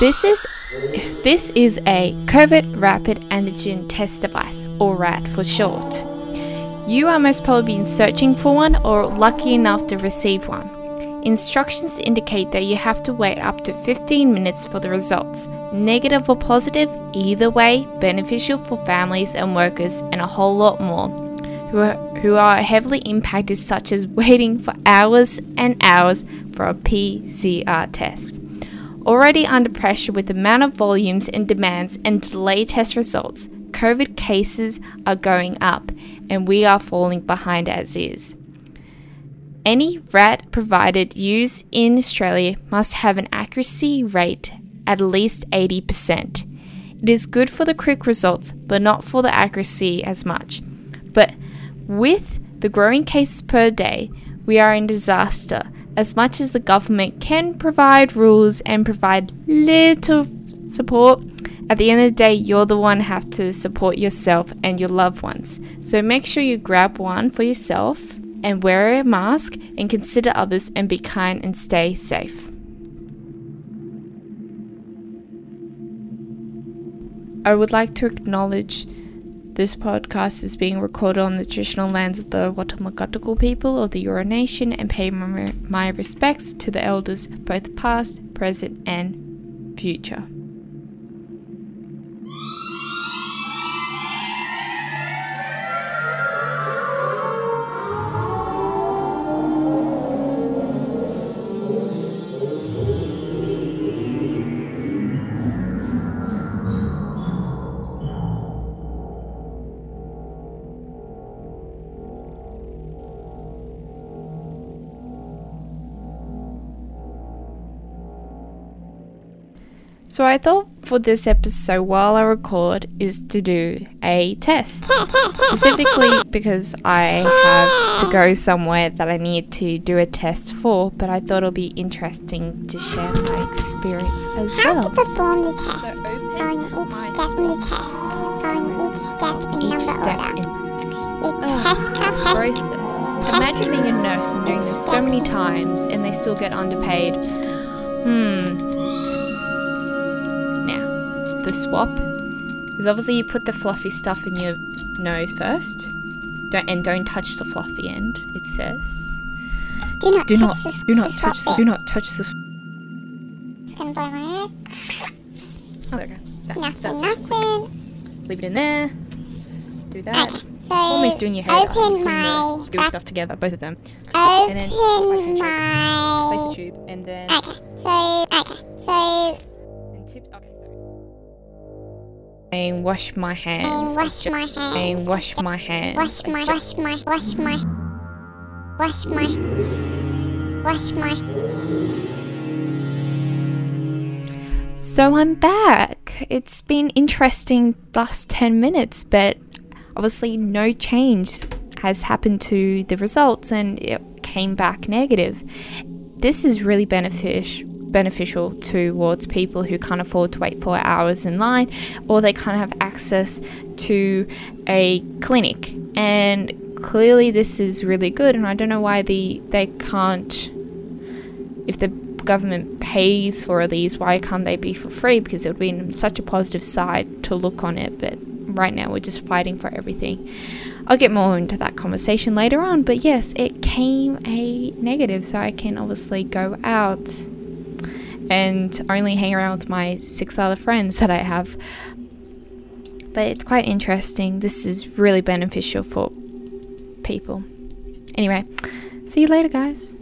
This is this is a COVID Rapid Antigen Test Device, or RAT for short. You are most probably been searching for one or lucky enough to receive one. Instructions indicate that you have to wait up to 15 minutes for the results. Negative or positive, either way, beneficial for families and workers, and a whole lot more who are, heavily impacted, such as waiting for hours and hours for a PCR test. Already under pressure with the amount of volumes and demands and delayed test results, COVID cases are going up and we are falling behind as is. Any RAT provided used in Australia must have an accuracy rate at least 80%. It is good for the quick results, but not for the accuracy as much. With the growing cases per day, we are in disaster as much as the government can provide rules and provide little support, at the end of the day, you're the one have to support yourself and your loved ones. So make sure you grab one for yourself and wear a mask and consider others and be kind and stay safe. I would like to acknowledge this podcast is being recorded on the traditional lands of the Watamagatugal people of the Eora Nation and pay my respects to the elders, both past, present, and future. So I thought for this episode, while I record, is to do a test. Specifically because I have to go somewhere that I need to do a test for, but I thought it'll be interesting to share my experience as How well. to perform the test. So Following each step in the test. Following each step in each number step order. in Your Ugh, test card has process. Imagine being a nurse and doing this so many times and they still get underpaid. Hmm. The swap is obviously you put the fluffy stuff in your nose first. Don't and don't touch the fluffy end. It says. Do not Do touch not this. do not this touch swap do not touch this. It's gonna blow my head. Oh, there we go. That, Nothing, nothing. leave it in there. Do that. Okay, It's almost doing your hair. open my doing stuff together, both of them. open then place the tube and then Okay, so okay, so And wash my hands. and wash my hands. And wash my hands. Wash my, wash my, wash my, wash my, wash my. So I'm back. It's been interesting last 10 minutes, but obviously no change has happened to the results and it came back negative. This is really beneficial beneficial towards people who can't afford to wait four hours in line or they can't have access to a clinic and clearly this is really good and i don't know why the they can't if the government pays for these, why can't they be for free? Because it would be such a positive side to look on it. But right now, we're just fighting for everything. I'll get more into that conversation later on. But yes, it came a negative, so I can obviously go out and only hang around with my six other friends that I have. But it's quite interesting. This is really beneficial for people. Anyway, see you later, guys.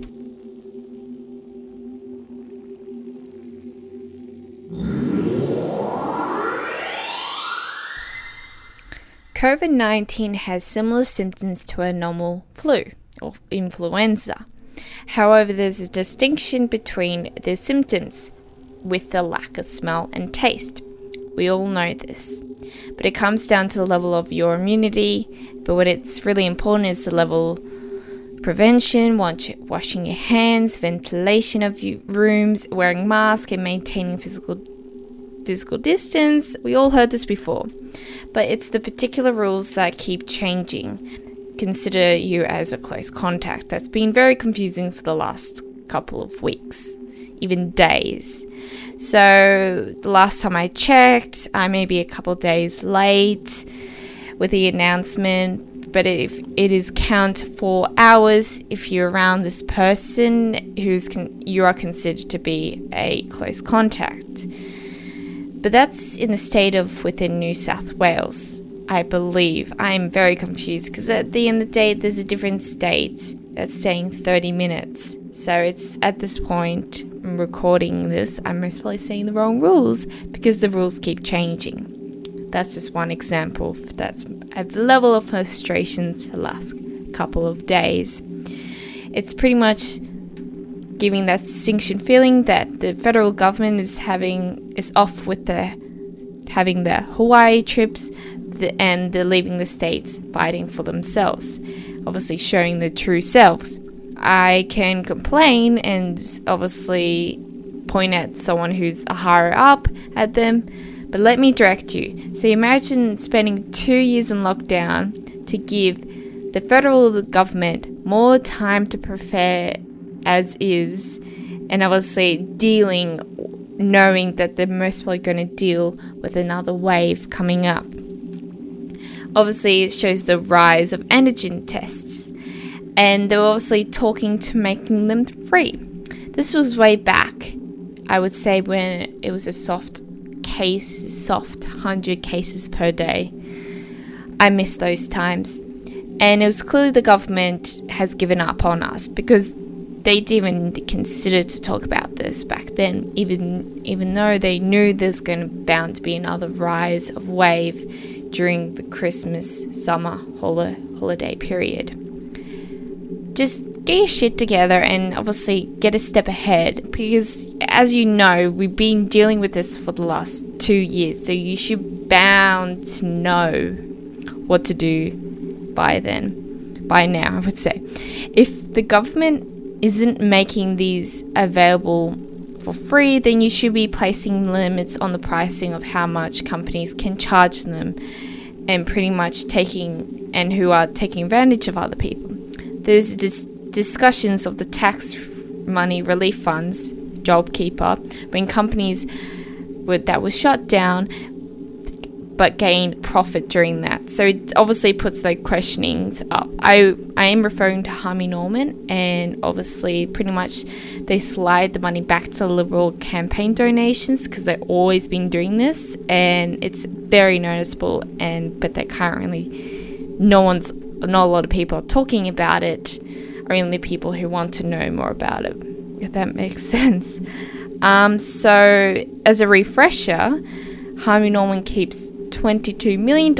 COVID 19 has similar symptoms to a normal flu or influenza. However, there's a distinction between the symptoms with the lack of smell and taste. We all know this. But it comes down to the level of your immunity. But what it's really important is the level prevention, washing your hands, ventilation of rooms, wearing masks, and maintaining physical physical distance. We all heard this before, but it's the particular rules that keep changing. Consider you as a close contact. That's been very confusing for the last couple of weeks. even days. So the last time I checked, I may be a couple days late with the announcement, but if it is count for hours if you're around this person who's con- you are considered to be a close contact. But that's in the state of within New South Wales, I believe. I'm very confused because at the end of the day, there's a different state that's saying 30 minutes. So it's at this point, I'm recording this, I'm most probably saying the wrong rules because the rules keep changing. That's just one example. That's a level of frustrations the last couple of days. It's pretty much giving that distinction feeling that the federal government is having is off with the having the Hawaii trips the, and they're leaving the states fighting for themselves, obviously showing their true selves. I can complain and obviously point at someone who's higher up at them, but let me direct you. So imagine spending two years in lockdown to give the federal government more time to prepare as is, and obviously dealing, knowing that they're most probably going to deal with another wave coming up. Obviously, it shows the rise of antigen tests, and they're obviously talking to making them free. This was way back, I would say, when it was a soft case, soft 100 cases per day. I miss those times. And it was clearly the government has given up on us because they didn't even consider to talk about this back then, even even though they knew there's going to bound to be another rise of wave during the Christmas summer holiday period. Just get your shit together and obviously get a step ahead because, as you know, we've been dealing with this for the last two years, so you should bound to know what to do by then, by now, I would say. If the government isn't making these available for free, then you should be placing limits on the pricing of how much companies can charge them and pretty much taking and who are taking advantage of other people. There's dis- discussions of the tax money relief funds, JobKeeper, when companies were, that were shut down but gained profit during that. So it obviously puts the questionings up. I I am referring to Harvey Norman, and obviously, pretty much they slide the money back to the Liberal campaign donations because they've always been doing this, and it's very noticeable. And but they're currently no one's not a lot of people are talking about it. Are only people who want to know more about it, if that makes sense. Um, so as a refresher. Harvey Norman keeps $22 million,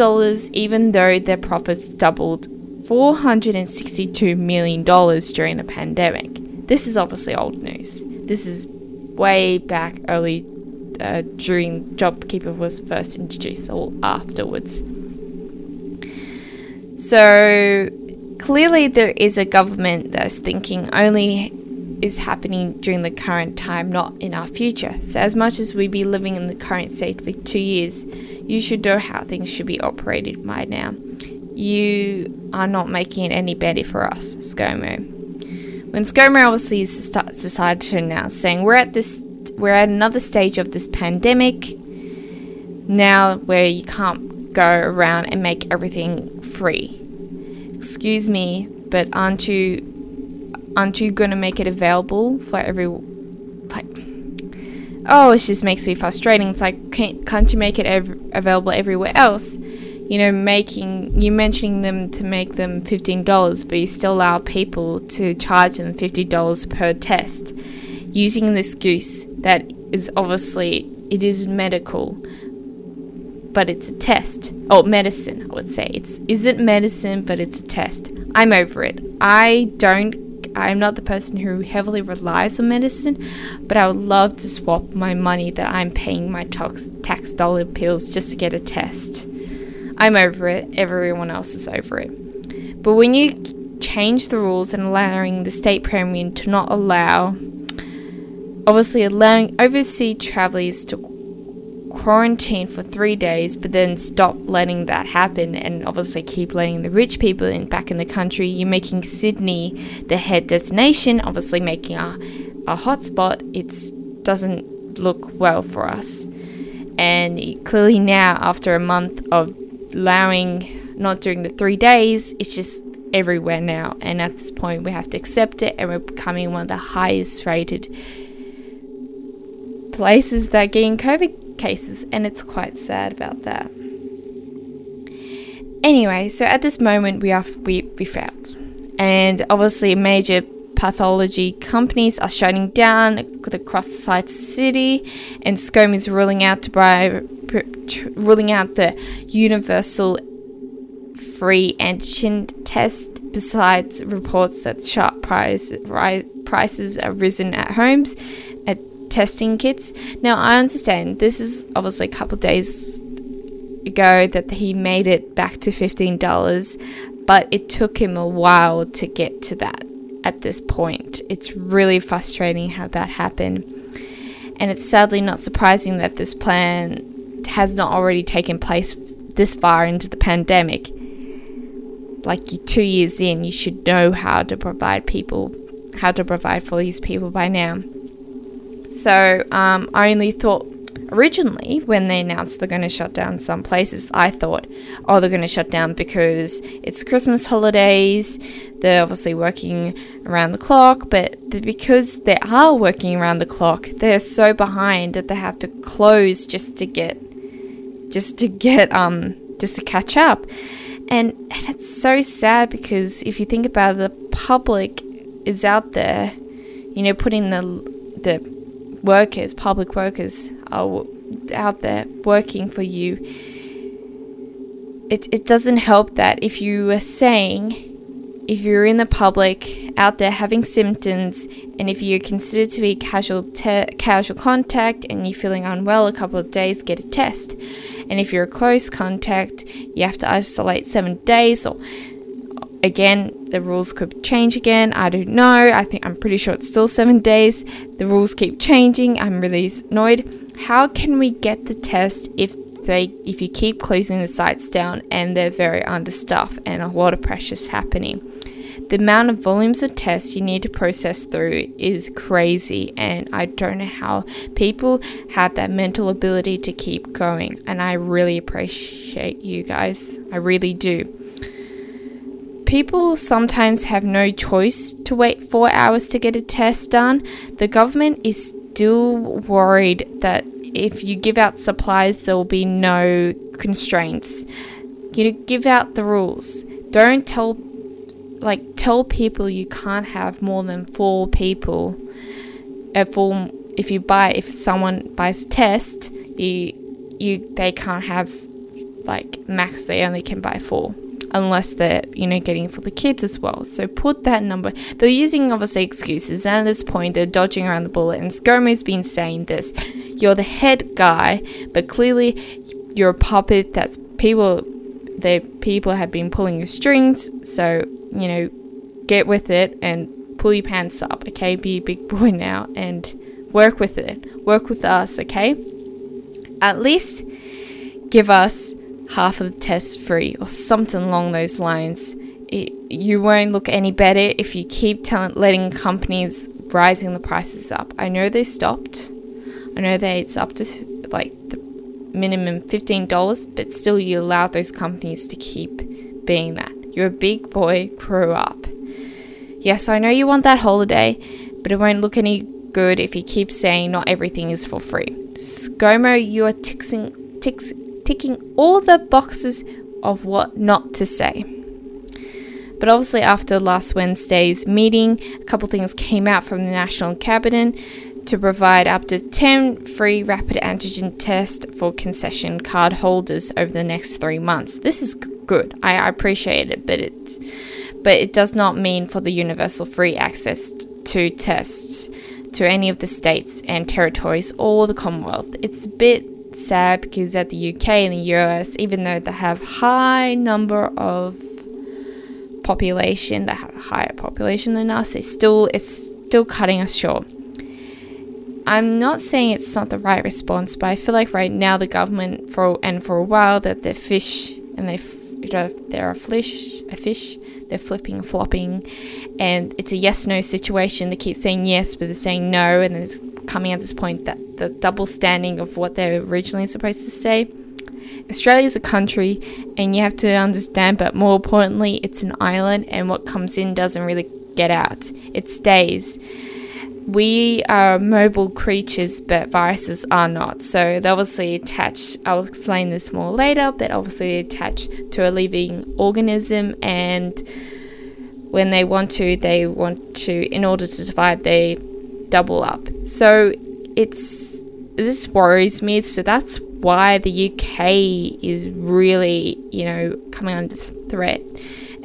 even though their profits doubled $462 million during the pandemic. This is obviously old news. This is way back early uh, during JobKeeper was first introduced or afterwards. So clearly, there is a government that's thinking only is happening during the current time, not in our future. So, as much as we be living in the current state for two years, you should know how things should be operated by now. You are not making it any better for us, ScoMo. When ScoMo obviously decided to announce, saying we're at this, we're at another stage of this pandemic now where you can't go around and make everything free. Excuse me, but aren't you aren't you going to make it available for every like oh it just makes me frustrating it's like can't, can't you make it ev- available everywhere else you know making you mentioning them to make them $15 but you still allow people to charge them $50 per test using this goose that is obviously it is medical but it's a test. Oh, medicine, I would say. It's isn't medicine, but it's a test. I'm over it. I don't I'm not the person who heavily relies on medicine, but I would love to swap my money that I'm paying my tax, tax dollar bills just to get a test. I'm over it. Everyone else is over it. But when you change the rules and allowing the state premium to not allow, obviously allowing overseas travelers to quarantine for three days, but then stop letting that happen and obviously keep letting the rich people in back in the country. You're making Sydney the head destination, obviously making a, a hotspot, it doesn't look well for us. And clearly now, after a month of allowing not during the three days, it's just everywhere now. And at this point, we have to accept it, and we're becoming one of the highest rated places that getting COVID cases, and it's quite sad about that. Anyway, so at this moment, we are we we failed, and obviously major pathology companies are shutting down across the city, and ScoMo is ruling out to buy, ruling out the universal free antigen test. Besides reports that sharp price, ri- prices have risen at homes testing kits. Now I understand this is obviously a couple days ago that he made it back to fifteen dollars, but it took him a while to get to that at this point. It's really frustrating how that happened. And it's sadly not surprising that this plan has not already taken place this far into the pandemic. Like you two years in, you should know how to provide people, how to provide for these people by now. So um, I only thought originally when they announced they're going to shut down some places, I thought, oh, they're going to shut down because it's Christmas holidays. They're obviously working around the clock, but because they are working around the clock, they're so behind that they have to close just to get, just to get, um, just to catch up. And, and it's so sad because if you think about it, the public is out there, you know, putting the the workers, public workers, are out there working for you. It, it doesn't help that if you are saying, if you're in the public out there having symptoms, and if you're considered to be casual te- casual contact and you're feeling unwell a couple of days, get a test. And if you're a close contact, you have to isolate seven days or again, the rules could change again. I don't know. I think I'm pretty sure it's still seven days. The rules keep changing. I'm really annoyed. How can we get the test if they if you keep closing the sites down and they're very understaffed and a lot of pressure's happening? The amount of volumes of tests you need to process through is crazy, and I don't know how people have that mental ability to keep going. And I really appreciate you guys. I really do people sometimes have no choice to wait four hours to get a test done, the government is still worried that if you give out supplies, there will be no constraints. You know, give out the rules. Don't tell, like, tell people you can't have more than four people. Full, if you buy, if someone buys a test, you, you, they can't have, like, max. They only can buy four unless they're you know getting for the kids as well. So put that number they're using obviously excuses and at this point they're dodging around the bullet and ScoMo's been saying this. You're the head guy but clearly you're a puppet that's people the people have been pulling your strings so you know get with it and pull your pants up okay? Be a big boy now and work with it. Work with us okay? At least give us half of the test free or something along those lines. It, you won't look any better if you keep telling, letting companies rising the prices up. I know they stopped. I know that it's up to th- like the minimum $15, but still you allow those companies to keep being that. You're a big boy, grow up. Yes, I know you want that holiday, but it won't look any good if you keep saying not everything is for free. ScoMo, you are tixing, tix, ticking all the boxes of what not to say. But obviously, after last Wednesday's meeting, a couple things came out from the National Cabinet to provide up to 10 free rapid antigen tests for concession card holders over the next three months. This is good. I, appreciate it, but it's but it does not mean for the universal free access to tests to any of the states and territories or the Commonwealth. It's a bit sad because at the UK and the US, even though they have high number of population, they have a higher population than us, they still it's still cutting us short. I'm not saying it's not the right response, but I feel like right now the government for and for a while that the fish and they you know they're a fish a fish they're flipping flopping, and it's a yes no situation. They keep saying yes, but they're saying no, and it's coming at this point that the double standing of what they're originally supposed to say. Australia is a country, and you have to understand, but more importantly, it's an island, and what comes in doesn't really get out, it stays. We are mobile creatures, but viruses are not. So they obviously attach, I'll explain this more later, but obviously attach to a living organism, and when they want to, they want to, in order to survive, they double up. So it's this worries me. So that's why the UK is really, you know, coming under threat.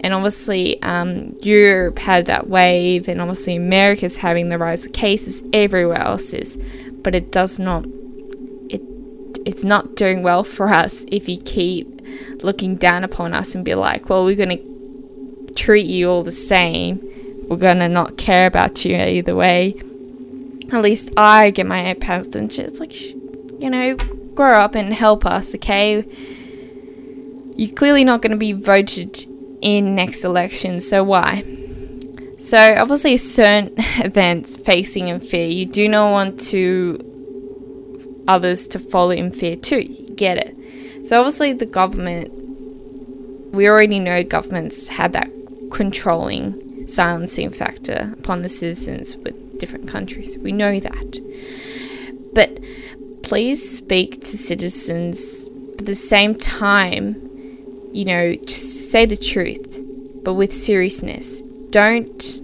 And obviously, um, Europe had that wave, and obviously, America's having the rise of cases. Everywhere else is, but it does not. It it's not doing well for us if you keep looking down upon us and be like, well, we're gonna treat you all the same. We're gonna not care about you either way. At least I get my iPad and shit. It's like, you know, grow up and help us, okay? You're clearly not going to be voted in next election, so why? So, obviously, certain events facing in fear, you do not want to others to follow in fear too. You get it. So, obviously, the government, we already know governments had that controlling, silencing factor upon the citizens with different countries. We know that. But please speak to citizens at the same time, you know, just say the truth, but with seriousness. Don't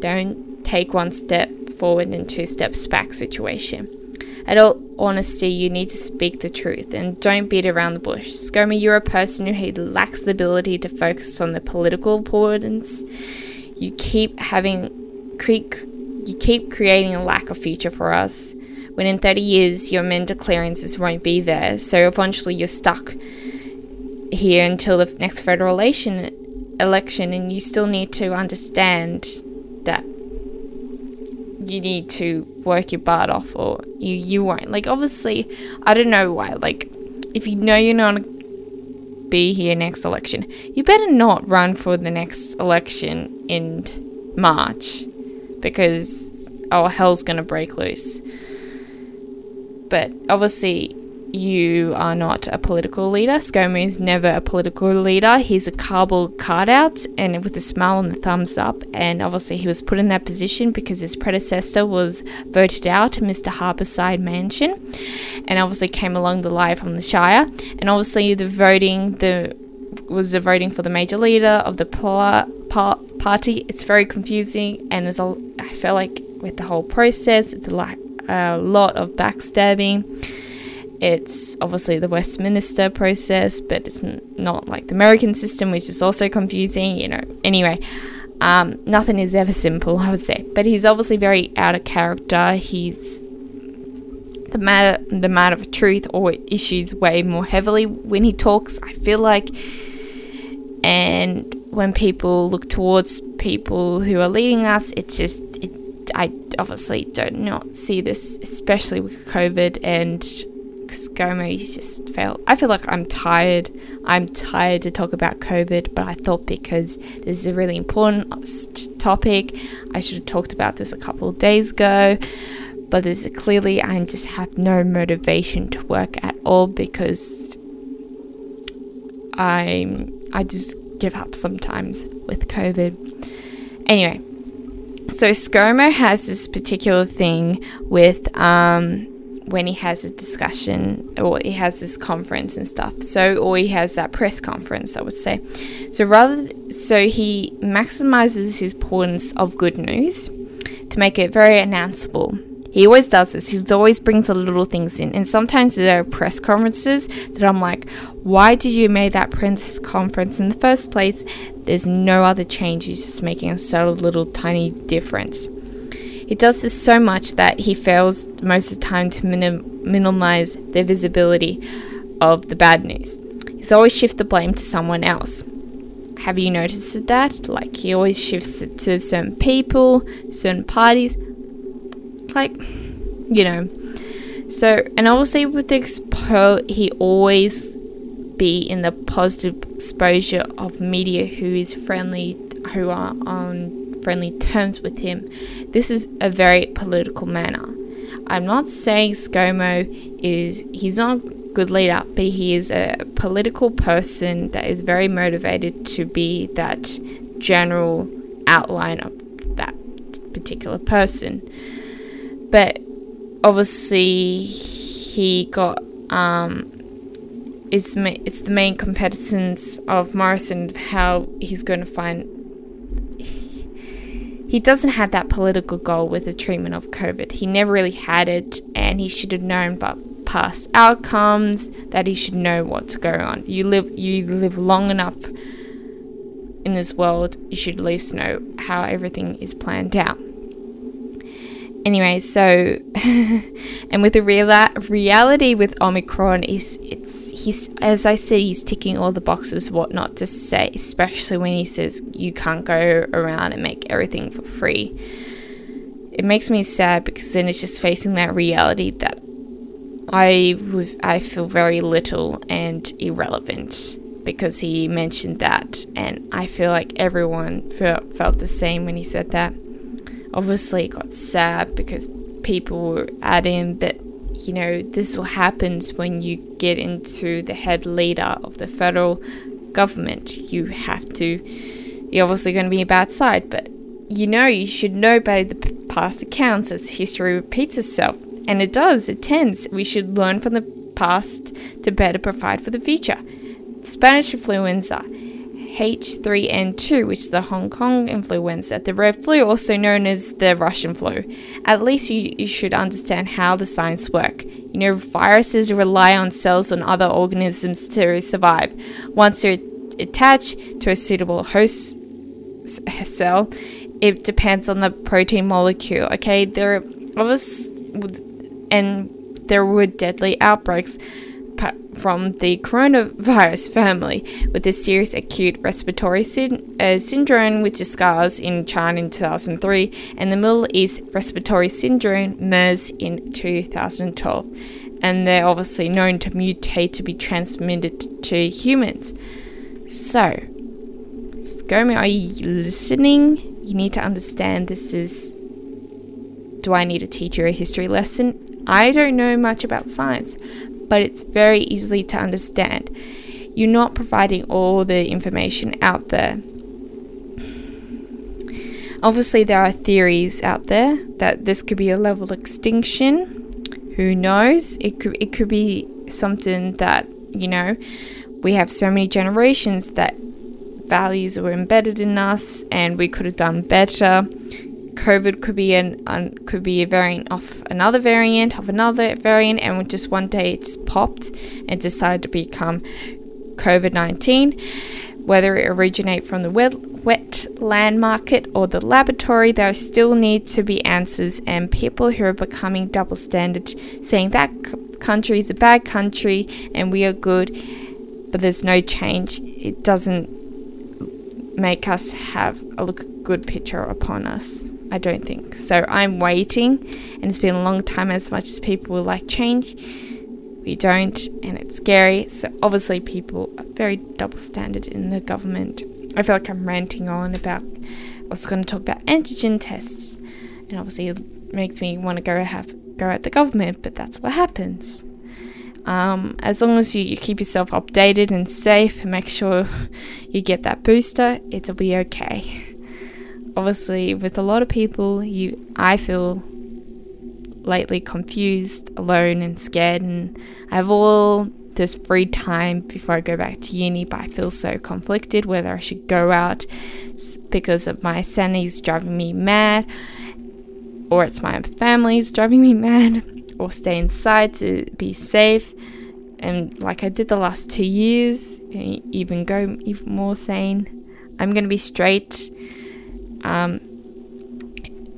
don't take one step forward and two steps back situation. At all honesty, you need to speak the truth and don't beat around the bush. ScoMo, you're a person who lacks the ability to focus on the political importance. You keep having, you keep creating a lack of future for us when in 30 years your Mender clearances won't be there. So eventually you're stuck here until the next federal election, election and you still need to understand that you need to work your butt off or you, you won't. Like, obviously, I don't know why. Like, if you know you're not be here next election, you better not run for the next election in March because, oh, hell's gonna break loose but obviously you are not a political leader. ScoMo is never a political leader. He's a cardboard cutout and with a smile and a thumbs up. And obviously, he was put in that position because his predecessor was voted out, Mr. Harbourside Mansion, and obviously came along the lie from the Shire. And obviously, the voting, the was the voting for the major leader of the par- par- party. It's very confusing, and there's a. I feel like with the whole process, it's lot a lot of backstabbing. It's obviously the Westminster process, but it's not like the American system, which is also confusing, you know. Anyway, um, nothing is ever simple, I would say. But he's obviously very out of character. He's the matter the matter of truth or issues way more heavily when he talks. I feel like, and when people look towards people who are leading us, it's just it I obviously do not see this, especially with COVID and ScoMo just felt. I feel like I'm tired. I'm tired to talk about COVID, but I thought because this is a really important topic, I should have talked about this a couple of days ago. But there's a, clearly, I just have no motivation to work at all because I'm. I just give up sometimes with COVID. Anyway, so ScoMo has this particular thing with um, when he has a discussion or he has this conference and stuff. So or he has that press conference, I would say. So rather, so he maximizes his importance of good news to make it very announceable. He always does this. He always brings the little things in. And sometimes there are press conferences that I'm like, why did you make that press conference in the first place? There's no other change. He's just making a subtle little tiny difference. He does this so much that he fails most of the time to minim- minimize the visibility of the bad news. He's always shift the blame to someone else. Have you noticed that? Like he always shifts it to certain people, certain parties. Like, you know. So, and obviously with expo, he always be in the positive exposure of media who is friendly who are on friendly terms with him. This is a very political manner. I'm not saying ScoMo is he's not a good leader, but he is a political person that is very motivated to be that general outline of that particular person. But obviously, he got um, it's it's the main competence of Morrison how he's going to find. He doesn't have that political goal with the treatment of COVID. He never really had it, and he should have known about past outcomes. That he should know what's going on. You live you live long enough in this world. You should at least know how everything is planned out anyway, so and with the real reality with Omicron is it's he's as I said he's ticking all the boxes what not to say, especially when he says you can't go around and make everything for free. It makes me sad because then it's just facing that reality that I I feel very little and irrelevant because he mentioned that and I feel like everyone felt, felt the same when he said that obviously it got sad because people were adding that you know this will happen when you get into the head leader of the federal government. You have to you're obviously going to be a bad side but you know you should know by the past accounts as history repeats itself. And it does it tends. We should learn from the past to better provide for the future. Spanish influenza H3N2, which is the Hong Kong influenza, the red flu, also known as the Russian flu. At least you, you should understand how the science work. You know, viruses rely on cells on other organisms to survive. Once they're attached to a suitable host cell, it depends on the protein molecule. Okay, there are and there were deadly outbreaks from the coronavirus family with the serious acute respiratory sy- uh, syndrome, which is SARS in China in 2003, and the Middle East respiratory syndrome, MERS, in 2012. And they're obviously known to mutate to be transmitted to humans. So, ScoMo, are you listening? You need to understand this is. Do I need to teach you a history lesson? I don't know much about science, but it's very easily to understand. You're not providing all the information out there. Obviously, there are theories out there that this could be a level extinction. Who knows? It could it could be something that you know we have so many generations that values were embedded in us, and we could have done better. COVID could be an could be a variant of another variant of another variant, and just one day it's popped and decided to become COVID nineteen. Whether it originate from the wet, wet land market or the laboratory, there still need to be answers, and people who are becoming double standard, saying that country is a bad country and we are good, but there's no change. It doesn't make us have a look good picture upon us. I don't think. So I'm waiting, and it's been a long time as much as people will like change. We don't, and it's scary. So obviously, people are very double standard in the government. I feel like I'm ranting on about. I was going to talk about antigen tests, and obviously, it makes me want to go have go at the government, but that's what happens. Um, as long as you, you keep yourself updated and safe and make sure you get that booster, it'll be okay obviously with a lot of people you I feel lately confused, alone and scared and I have all this free time before I go back to uni, but I feel so conflicted whether I should go out because of my sanity's driving me mad, or it's my family's driving me mad, or stay inside to be safe. And like I did the last two years, even go even more sane. I'm gonna be straight um,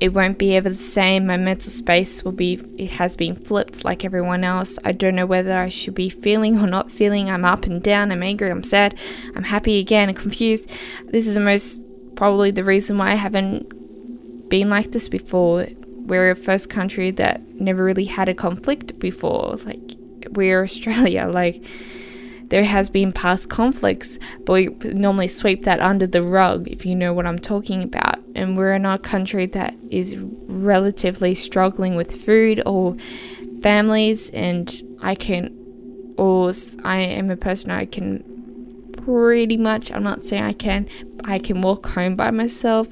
it won't be ever the same. My mental space will be, it has been flipped like everyone else. I don't know whether I should be feeling or not feeling. I'm up and down. I'm angry. I'm sad. I'm happy again and confused. This is the most, probably the reason why I haven't been like this before. We're a first country that never really had a conflict before. Like, we're Australia. Like, there has been past conflicts, but we normally sweep that under the rug if you know what I'm talking about. And we're in a country that is relatively struggling with food or families, and I can, or I am a person I can pretty much, I'm not saying I can, I can walk home by myself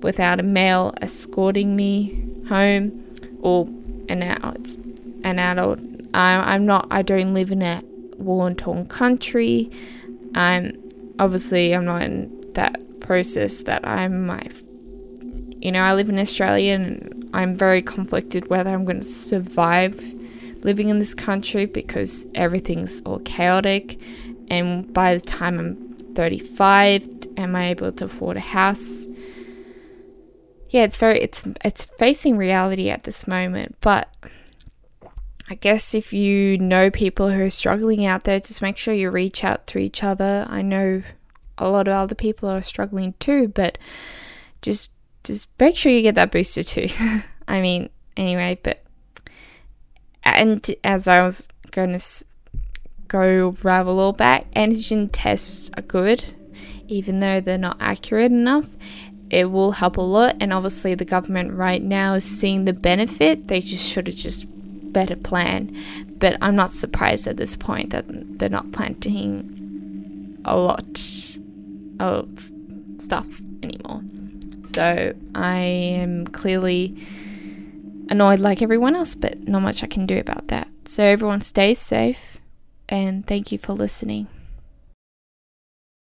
without a male escorting me home or an adult. An adult. I, I'm not, I don't live in a war torn country. I'm obviously I'm not in that process that I'm my you know, I live in Australia and I'm very conflicted whether I'm going to survive living in this country because everything's all chaotic and by the time I'm 35 am I able to afford a house? Yeah, it's very it's it's facing reality at this moment, but I guess if you know people who are struggling out there, just make sure you reach out to each other. I know a lot of other people are struggling too, but just just make sure you get that booster too. I mean, anyway, but and as I was going to go ravel all back, antigen tests are good, even though they're not accurate enough. It will help a lot, and obviously the government right now is seeing the benefit. They just should have just better plan. But I'm not surprised at this point that they're not planting a lot of stuff anymore. So I am clearly annoyed like everyone else, but not much I can do about that. So everyone stay safe and thank you for listening.